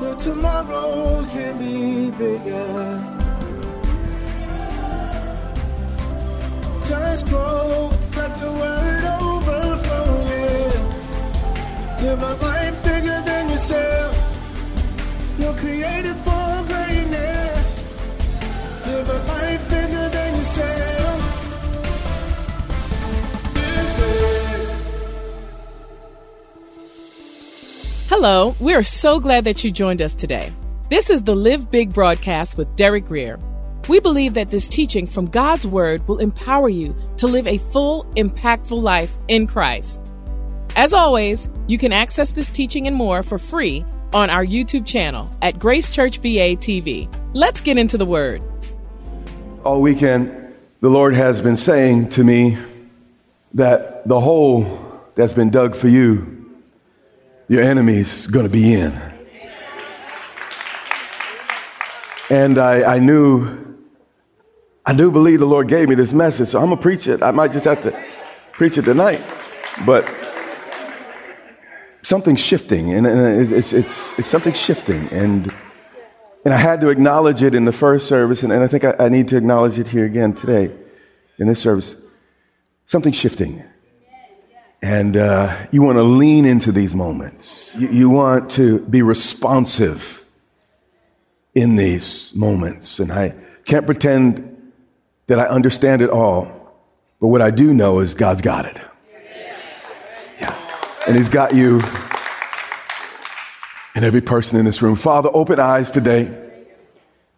But tomorrow can be bigger. Just grow, let the word overflow, yeah. Live a life bigger than yourself. You're created for greatness. Live a life Hello, we are so glad that you joined us today. This is the Live Big broadcast with Derek Grier. We believe that this teaching from God's Word will empower you to live a full, impactful life in Christ. As always, you can access this teaching and more for free on our YouTube channel at Grace Church VA TV. Let's get into the Word. all weekend, the Lord has been saying to me that the hole that's been dug for you, your enemy's going to be in. And I, I knew, I do believe the Lord gave me this message, so I'm going to preach it. I might just have to preach it tonight. But something's shifting, and, it's, it's, it's something shifting. And and I had to acknowledge it in the first service, and, and I think I, I need to acknowledge it here again today in this service. Something shifting. And uh, you want to lean into these moments. You, you want to be responsive in these moments. And I can't pretend that I understand it all, but what I do know is God's got it. Yeah. And He's got you and every person in this room. Father, open eyes today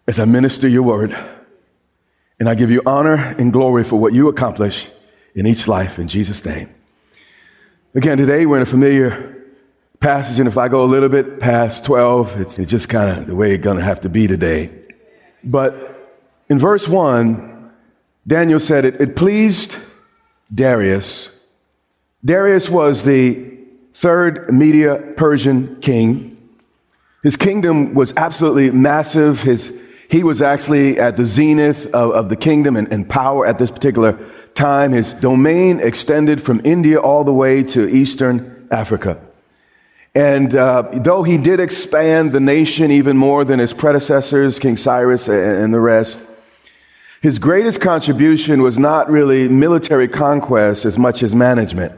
as I minister your word. And I give you honor and glory for what you accomplish in each life in Jesus' name. Again, today we're in a familiar passage, and if I go a little bit past 12, it's, it's just kind of the way it's going to have to be today. But in verse 1, Daniel said it, it pleased Darius. Darius was the third Media Persian king. His kingdom was absolutely massive. His, he was actually at the zenith of, of the kingdom and, and power at this particular time. His domain extended from India all the way to Eastern Africa. And uh, though he did expand the nation even more than his predecessors, King Cyrus and, the rest, his greatest contribution was not really military conquest as much as management.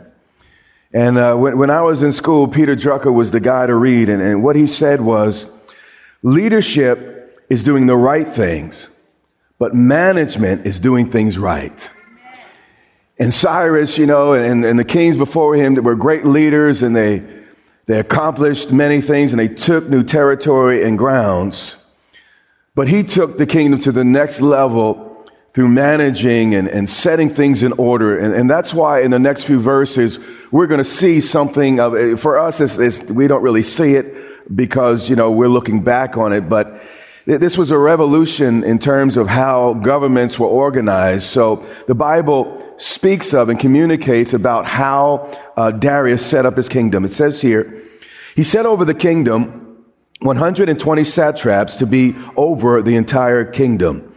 And uh, when, when I was in school, Peter Drucker was the guy to read, and, and what he said was leadership is doing the right things, but management is doing things right. And Cyrus, you know, and, and the kings before him that were great leaders, and they, they accomplished many things, and they took new territory and grounds. But he took the kingdom to the next level through managing and, and setting things in order. And, and that's why in the next few verses, we're going to see something of, it. for us, it's, it's, we don't really see it because, you know, we're looking back on it, but this was a revolution in terms of how governments were organized. So the Bible speaks of and communicates about how uh, Darius set up his kingdom. It says here, he set over the kingdom 120 satraps to be over the entire kingdom.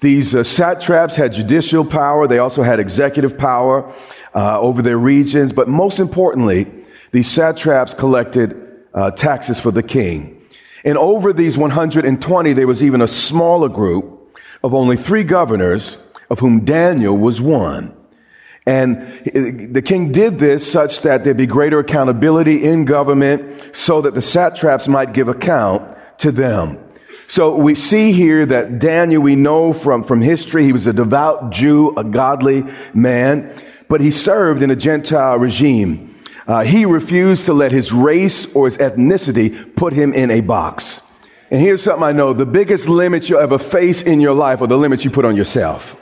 These uh, satraps had judicial power. They also had executive power uh, over their regions. But most importantly, these satraps collected uh, taxes for the king. And over these 120, there was even a smaller group of only three governors, of whom Daniel was one. And the king did this such that there'd be greater accountability in government so that the satraps might give account to them. So we see here that Daniel, we know from, from history, he was a devout Jew, a godly man, but he served in a Gentile regime. Uh, he refused to let his race or his ethnicity put him in a box. And here's something I know the biggest limit you'll ever face in your life are the limits you put on yourself.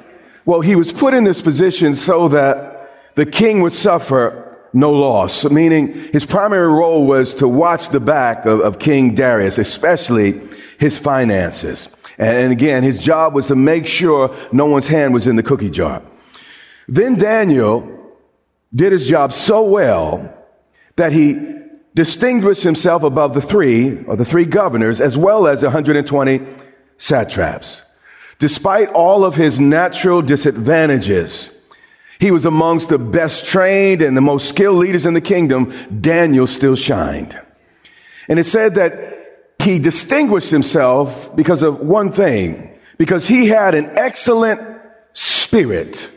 Well, he was put in this position so that the king would suffer no loss, meaning his primary role was to watch the back of, of King Darius, especially his finances. And again, his job was to make sure no one's hand was in the cookie jar. Then Daniel did his job so well that he distinguished himself above the three, or the three governors, as well as 120 satraps. Despite all of his natural disadvantages, he was amongst the best trained and the most skilled leaders in the kingdom. Daniel still shined. And it said that he distinguished himself because of one thing, because he had an excellent spirit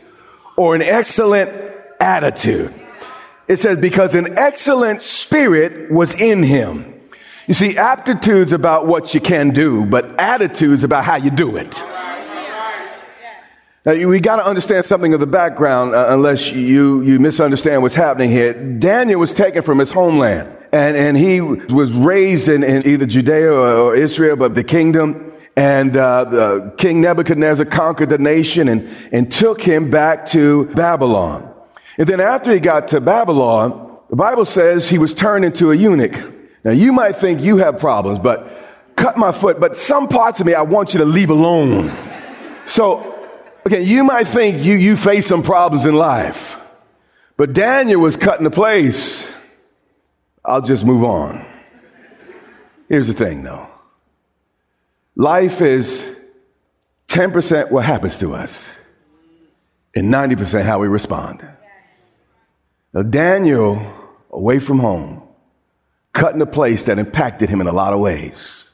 or an excellent attitude. It says, because an excellent spirit was in him. You see, aptitude's about what you can do, but attitude's about how you do it. Now, we got to understand something of the background uh, unless you, you misunderstand what's happening here. Daniel was taken from his homeland and, and he was raised in, in either Judea or, or, Israel, but the kingdom. And uh, the King Nebuchadnezzar conquered the nation and, and took him back to Babylon. And then after he got to Babylon, the Bible says he was turned into a eunuch. Now, you might think you have problems, but cut my foot, but some parts of me I want you to leave alone. So Okay, you might think you, you face some problems in life, but Daniel was cut into place. I'll just move on. Here's the thing though life is 10% what happens to us, and 90% how we respond. Now, Daniel, away from home, cut in a place that impacted him in a lot of ways,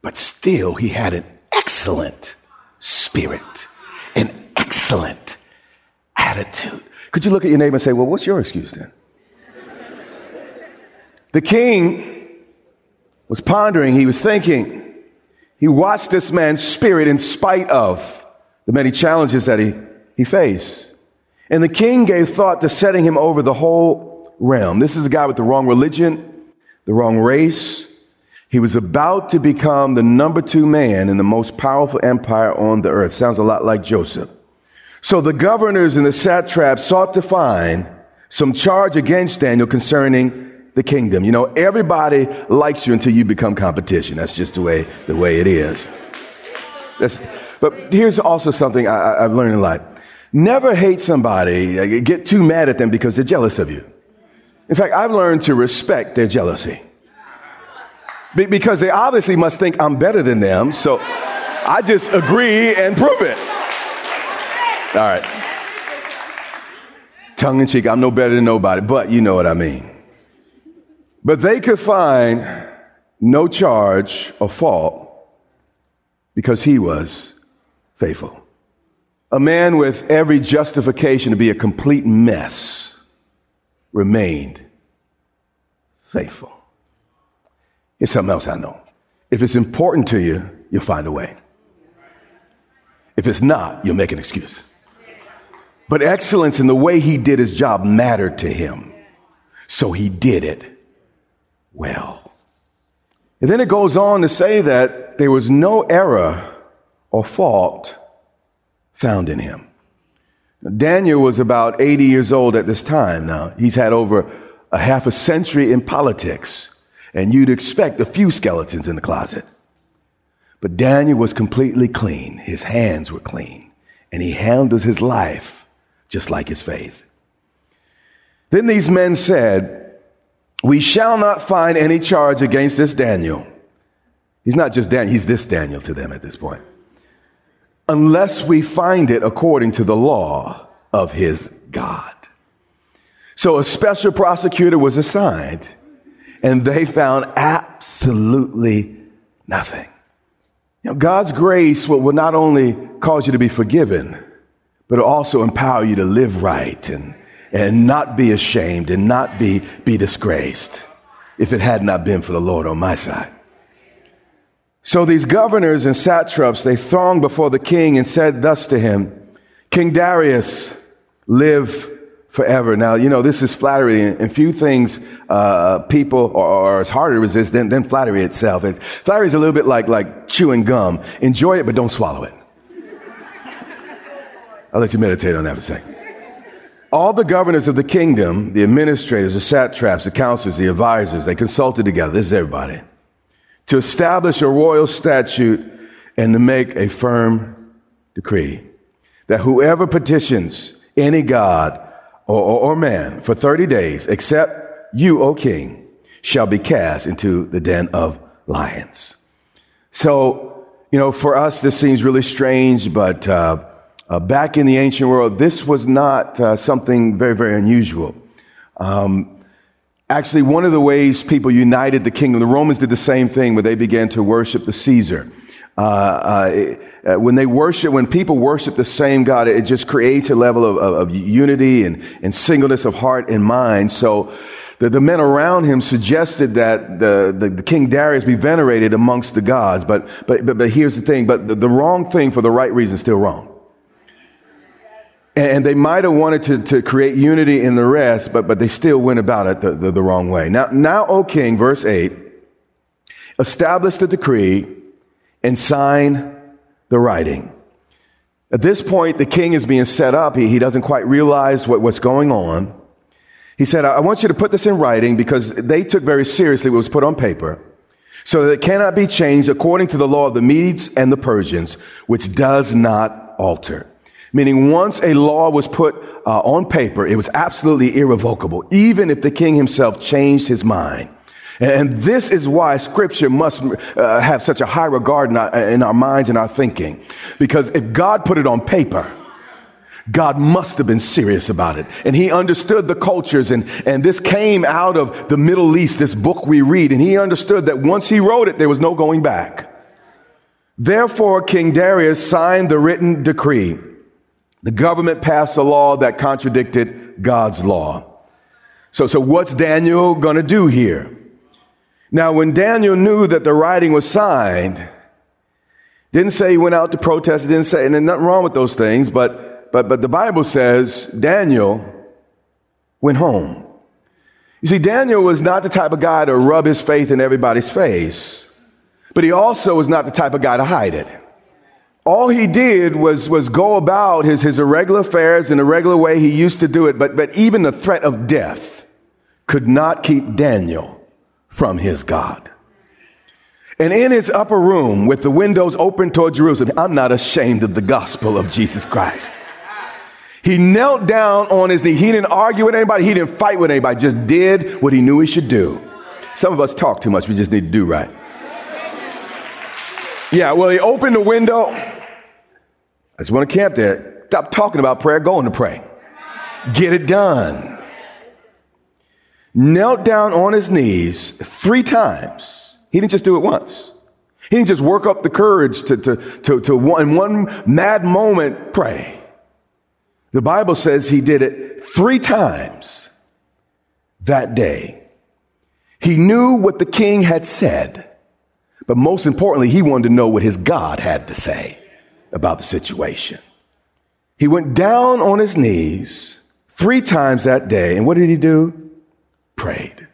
but still he had an excellent spirit an excellent attitude. Could you look at your neighbor and say, Well, what's your excuse then? the king was pondering, he was thinking. He watched this man's spirit in spite of the many challenges that he, he faced. And the king gave thought to setting him over the whole realm. This is a guy with the wrong religion, the wrong race, he was about to become the number two man in the most powerful empire on the earth. Sounds a lot like Joseph. So the governors and the satraps sought to find some charge against Daniel concerning the kingdom. You know, everybody likes you until you become competition. That's just the way, the way it is. That's, but here's also something I, I've learned in life. Never hate somebody, uh, get too mad at them because they're jealous of you. In fact, I've learned to respect their jealousy. Be- because they obviously must think I'm better than them. So I just agree and prove it. All right. Tongue in cheek, I'm no better than nobody, but you know what I mean. But they could find no charge or fault because he was faithful. A man with every justification to be a complete mess remained faithful. Here's something else I know. If it's important to you, you'll find a way. If it's not, you'll make an excuse. But excellence in the way he did his job mattered to him. So he did it well. And then it goes on to say that there was no error or fault found in him. Daniel was about 80 years old at this time now. He's had over a half a century in politics and you'd expect a few skeletons in the closet. But Daniel was completely clean. His hands were clean. And he handled his life just like his faith. Then these men said, We shall not find any charge against this Daniel. He's not just Daniel, he's this Daniel to them at this point. Unless we find it according to the law of his God. So a special prosecutor was assigned and they found absolutely nothing. You know, God's grace will, will not only cause you to be forgiven, but it'll also empower you to live right and, and not be ashamed and not be, be disgraced if it had not been for the Lord on my side. So these governors and satraps, they thronged before the king and said thus to him, King Darius, live forever. Now, you know, this is flattery, and few things uh, people are, are harder to resist than, than flattery itself. Flattery is a little bit like, like chewing gum. Enjoy it, but don't swallow it. I'll let you meditate on that for a second. All the governors of the kingdom, the administrators, the satraps, the counselors, the advisors, they consulted together. This is everybody. To establish a royal statute and to make a firm decree that whoever petitions any god or, or, or man for 30 days, except you, O king, shall be cast into the den of lions. So, you know, for us, this seems really strange, but uh, uh, back in the ancient world, this was not uh, something very, very unusual. Um, actually, one of the ways people united the kingdom, the Romans did the same thing when they began to worship the Caesar. Uh, uh, uh when they worship, when people worship the same God, it just creates a level of, of, of unity and, and singleness of heart and mind. So the, the men around him suggested that the, the, the, King Darius be venerated amongst the gods. But, but, but, but here's the thing, but the, the wrong thing for the right reason is still wrong. And they might have wanted to, to create unity in the rest, but, but they still went about it the, the, the wrong way. Now, now, O king, verse 8, establish the decree and sign the writing. At this point, the king is being set up. He, he doesn't quite realize what, what's going on. He said, I want you to put this in writing because they took very seriously what was put on paper so that it cannot be changed according to the law of the Medes and the Persians, which does not alter. Meaning once a law was put uh, on paper, it was absolutely irrevocable, even if the king himself changed his mind. And this is why scripture must uh, have such a high regard in our, in our minds and our thinking. Because if God put it on paper, God must have been serious about it. And he understood the cultures and, and this came out of the Middle East, this book we read. And he understood that once he wrote it, there was no going back. Therefore, King Darius signed the written decree the government passed a law that contradicted God's law. So, so what's Daniel going to do here? Now, when Daniel knew that the writing was signed, didn't say he went out to protest, didn't say, and there's nothing wrong with those things, but, but, but the Bible says Daniel went home. You see, Daniel was not the type of guy to rub his faith in everybody's face, but he also was not the type of guy to hide it all he did was, was go about his, his irregular affairs in a regular way he used to do it, but, but even the threat of death could not keep Daniel from his God. And in his upper room with the windows open toward Jerusalem, I'm not ashamed of the gospel of Jesus Christ. He knelt down on his knee. He didn't argue with anybody. He didn't fight with anybody. Just did what he knew he should do. Some of us talk too much. We just need to do right. Yeah, well, he opened the window. I just want to camp there. Stop talking about prayer, going to pray. Get it done. Knelt down on his knees three times. He didn't just do it once. He didn't just work up the courage to, to, to, to one, in one mad moment pray. The Bible says he did it three times that day. He knew what the king had said. But most importantly, he wanted to know what his God had to say about the situation. He went down on his knees three times that day. And what did he do? Prayed.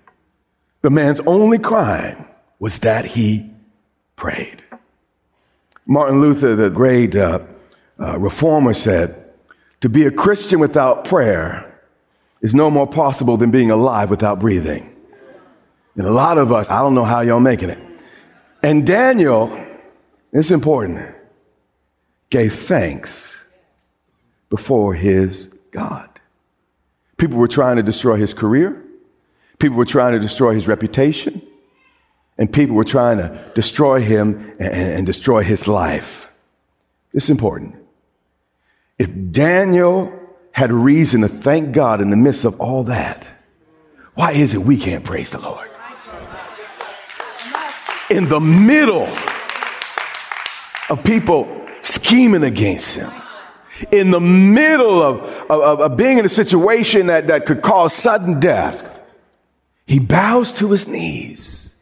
The man's only crime was that he prayed. Martin Luther, the great uh, uh, reformer, said, To be a Christian without prayer is no more possible than being alive without breathing. And a lot of us, I don't know how y'all making it. And Daniel, it's important, gave thanks before his God. People were trying to destroy his career. People were trying to destroy his reputation. And people were trying to destroy him and, and destroy his life. It's important. If Daniel had reason to thank God in the midst of all that, why is it we can't praise the Lord? In the middle of people scheming against him. In the middle of, of, of being in a situation that, that could cause sudden death, he bows to his knees,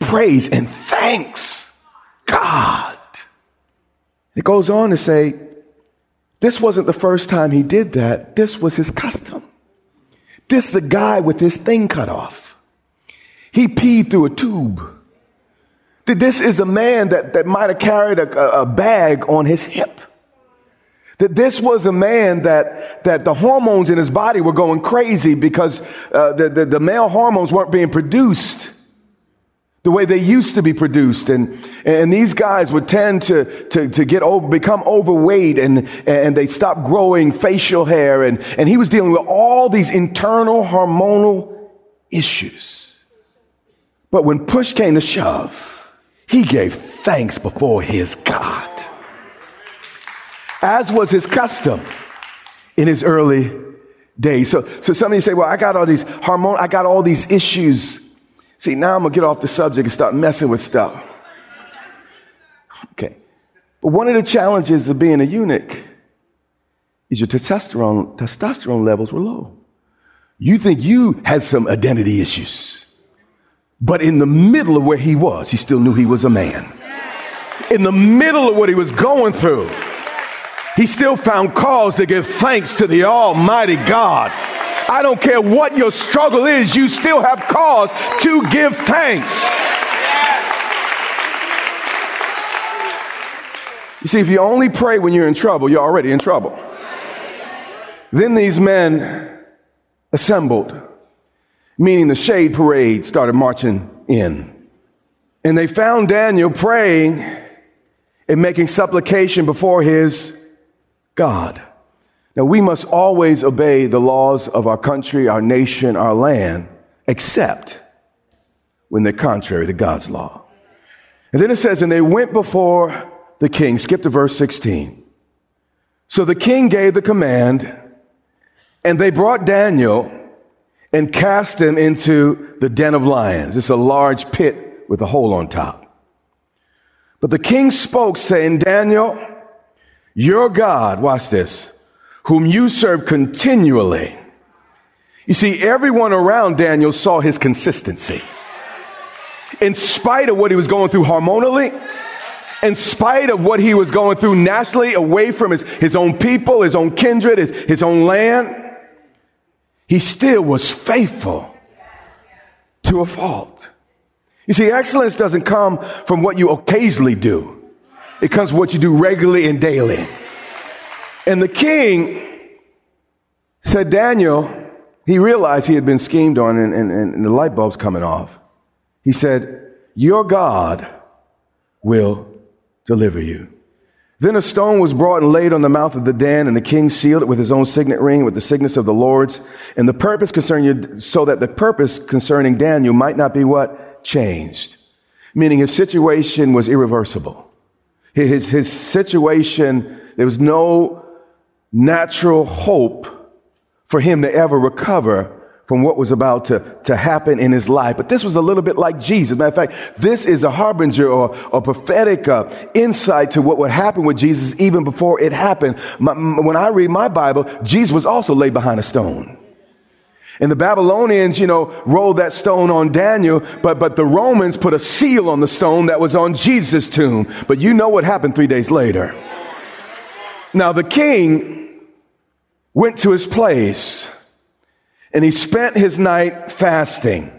prays and thanks God. It goes on to say, this wasn't the first time he did that. This was his custom. This is a guy with his thing cut off. He peed through a tube. This is a man that, that might have carried a, a bag on his hip. That this was a man that, that the hormones in his body were going crazy because uh, the, the, the male hormones weren't being produced the way they used to be produced. And, and these guys would tend to, to, to get over, become overweight and, and they stop growing facial hair. And, and he was dealing with all these internal hormonal issues. But when push came to shove, he gave thanks before his God, as was his custom in his early days. So, so some of you say, well, I got all these hormone, I got all these issues See, now I'm to get off the subject and start messing with stuff. Okay. But one of the challenges of being a eunuch is your testosterone, testosterone levels were low. You think you had some identity issues. But in the middle of where he was, he still knew he was a man. In the middle of what he was going through, he still found cause to give thanks to the Almighty God. I don't care what your struggle is, you still have cause to give thanks. You see, if you only pray when you're in trouble, you're already in trouble. Then these men assembled, meaning the shade parade started marching in. And they found Daniel praying and making supplication before his God. Now, we must always obey the laws of our country, our nation, our land, except when they're contrary to God's law. And then it says, and they went before the king. Skip to verse 16. So the king gave the command, and they brought Daniel and cast him into the den of lions. It's a large pit with a hole on top. But the king spoke, saying, Daniel, your God, watch this, whom you serve continually. You see, everyone around Daniel saw his consistency. In spite of what he was going through hormonally, in spite of what he was going through nationally, away from his, his own people, his own kindred, his, his own land, he still was faithful to a fault. You see, excellence doesn't come from what you occasionally do. It comes from what you do regularly and daily. And the king said, Daniel, he realized he had been schemed on and, and, and the light bulb's coming off. He said, Your God will deliver you. Then a stone was brought and laid on the mouth of the den, and the king sealed it with his own signet ring, with the signets of the Lord's. And the purpose concerning you, so that the purpose concerning Daniel might not be what changed, meaning his situation was irreversible. His his situation there was no natural hope for him to ever recover from what was about to, to happen in his life. But this was a little bit like Jesus. Matter of fact, this is a harbinger or a prophetic uh, insight to what would happen with Jesus even before it happened. My, when I read my Bible, Jesus was also laid behind a stone. And the Babylonians, you know, rolled that stone on Daniel, but, but the Romans put a seal on the stone that was on Jesus' tomb. But you know what happened three days later. Now the king went to his place and he spent his night fasting.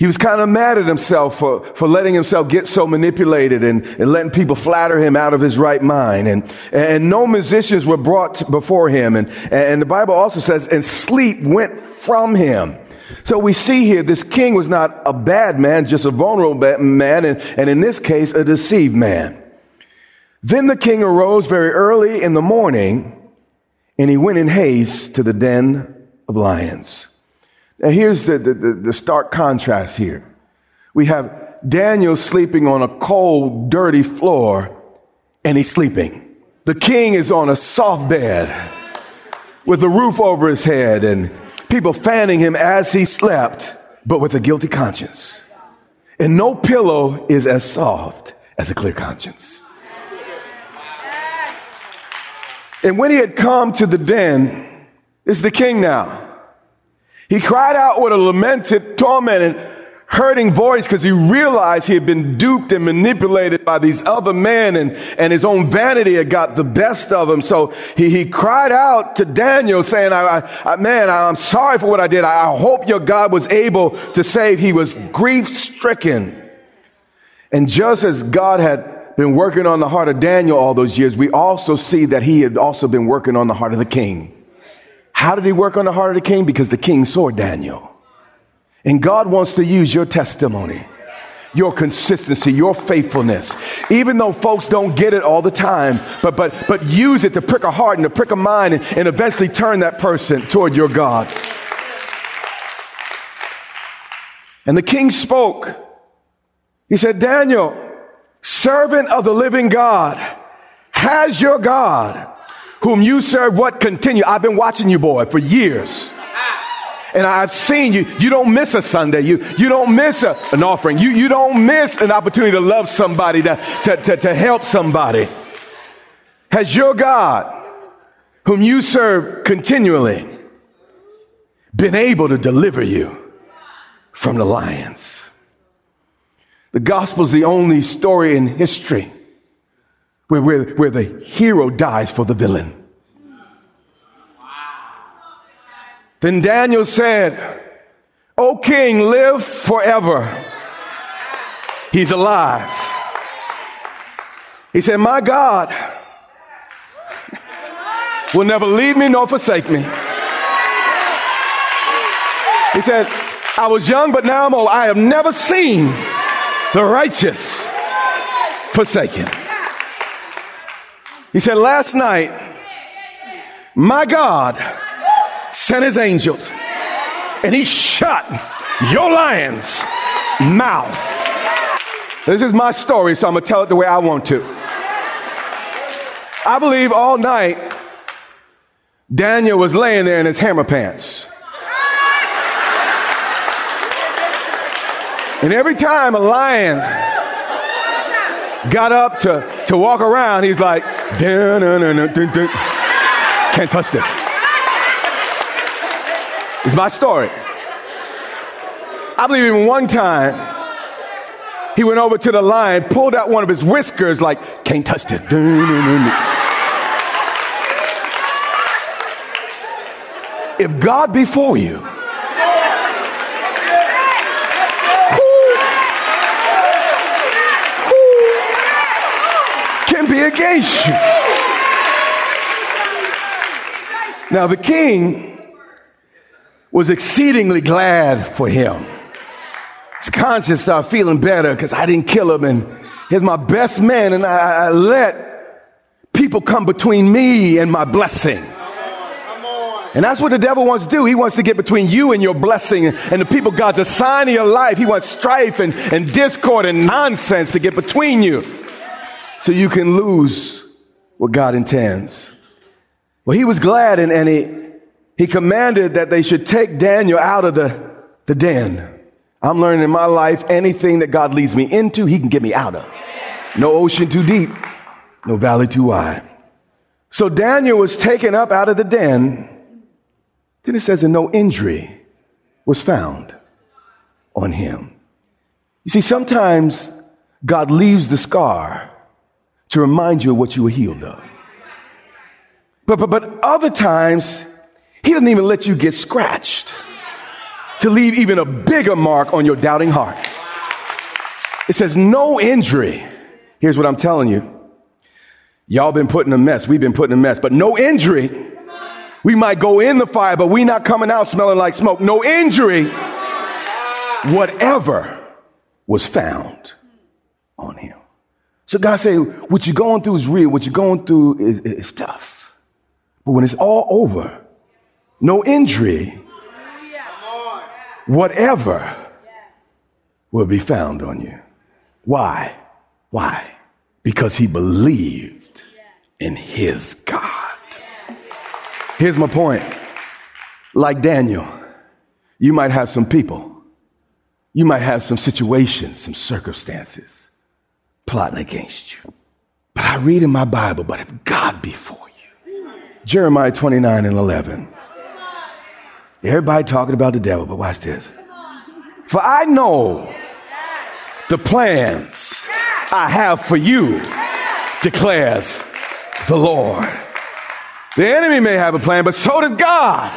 He was kind of mad at himself for, for letting himself get so manipulated and, and letting people flatter him out of his right mind. And, and no musicians were brought before him. And, and the Bible also says, and sleep went from him. So we see here this king was not a bad man, just a vulnerable man, and, and in this case, a deceived man. Then the king arose very early in the morning and he went in haste to the den of lions. Now, here's the, the, the, stark contrast here. We have Daniel sleeping on a cold, dirty floor, and he's sleeping. The king is on a soft bed with a roof over his head and people fanning him as he slept, but with a guilty conscience. And no pillow is as soft as a clear conscience. And when he had come to the den, is the king now. He cried out with a lamented, tormented, hurting voice because he realized he had been duped and manipulated by these other men and, and his own vanity had got the best of him. So he, he cried out to Daniel saying, I, I, I man, I'm sorry for what I did. I hope your God was able to save. He was grief stricken. And just as God had been working on the heart of Daniel all those years, we also see that he had also been working on the heart of the king. How did he work on the heart of the king? Because the king saw Daniel. And God wants to use your testimony, your consistency, your faithfulness. Even though folks don't get it all the time, but, but, but use it to prick a heart and to prick a mind and, and eventually turn that person toward your God. And the king spoke. He said, Daniel, servant of the living God, has your God, whom you serve, what continue? I've been watching you, boy, for years. And I've seen you. You don't miss a Sunday. You, you don't miss a, an offering. You, you don't miss an opportunity to love somebody, to, to, to, to help somebody. Has your God, whom you serve continually, been able to deliver you from the lions? The gospel is the only story in history where, where, where the hero dies for the villain. Then Daniel said, O king, live forever. He's alive. He said, My God will never leave me nor forsake me. He said, I was young, but now I'm old. I have never seen the righteous forsaken. He said, Last night, my God sent his angels and he shut your lion's mouth. This is my story, so I'm going to tell it the way I want to. I believe all night Daniel was laying there in his hammer pants. And every time a lion got up to, to walk around, he's like, can't touch this. It's my story. I believe even one time he went over to the lion, pulled out one of his whiskers, like, can't touch this. If God be for you, can be against you. Now, the king was exceedingly glad for him. His conscience started feeling better because I didn't kill him, and he's my best man, and I, I let people come between me and my blessing. And that's what the devil wants to do. He wants to get between you and your blessing and the people God's assigned to your life. He wants strife and, and discord and nonsense to get between you so you can lose what God intends. Well, he was glad and, and he, he commanded that they should take Daniel out of the, the den. I'm learning in my life anything that God leads me into, he can get me out of. No ocean too deep, no valley too wide. So Daniel was taken up out of the den. Then it says, and no injury was found on him. You see, sometimes God leaves the scar to remind you of what you were healed of. But, but, but other times, he doesn't even let you get scratched to leave even a bigger mark on your doubting heart. It says, no injury. Here's what I'm telling you. Y'all been put in a mess. We've been put in a mess, but no injury. We might go in the fire, but we not coming out smelling like smoke. No injury. Whatever was found on him. So God say, what you're going through is real. What you're going through is, is tough. But when it's all over, no injury, whatever will be found on you. Why? Why? Because he believed in his God. Here's my point. Like Daniel, you might have some people, you might have some situations, some circumstances plotting against you. But I read in my Bible, but if God be for you, Jeremiah 29 and 11. Everybody talking about the devil, but watch this. For I know the plans I have for you, declares the Lord. The enemy may have a plan, but so does God.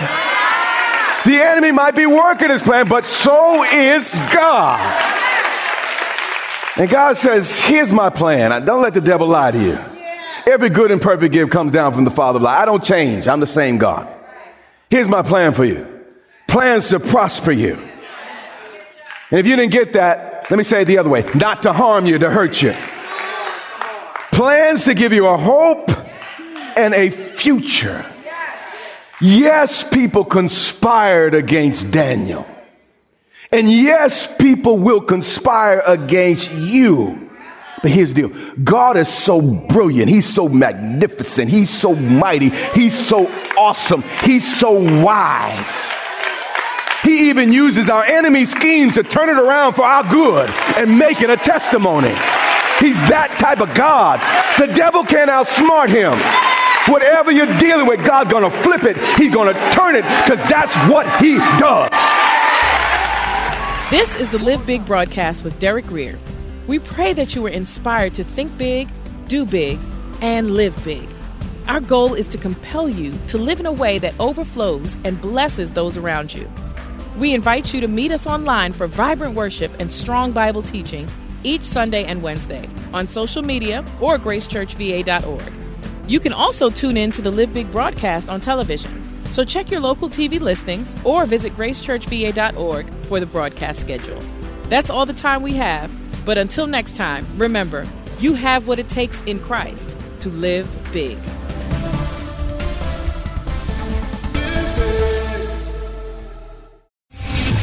The enemy might be working his plan, but so is God. And God says, Here's my plan. Don't let the devil lie to you. Every good and perfect gift comes down from the Father of. I don't change. I'm the same God. Here's my plan for you plans to prosper you. And if you didn't get that, let me say it the other way not to harm you, to hurt you. Plans to give you a hope and a future. Yes, people conspired against Daniel. And yes, people will conspire against you. But here's the deal God is so brilliant. He's so magnificent. He's so mighty. He's so awesome. He's so wise. He even uses our enemy schemes to turn it around for our good and make it a testimony. He's that type of God. The devil can't outsmart him. Whatever you're dealing with, God's gonna flip it. He's gonna turn it because that's what he does. This is the Live Big broadcast with Derek Grier. We pray that you were inspired to think big, do big, and live big. Our goal is to compel you to live in a way that overflows and blesses those around you. We invite you to meet us online for vibrant worship and strong Bible teaching each Sunday and Wednesday on social media or gracechurchva.org. You can also tune in to the Live Big broadcast on television. So check your local TV listings or visit gracechurchva.org for the broadcast schedule. That's all the time we have, but until next time, remember, you have what it takes in Christ to live big.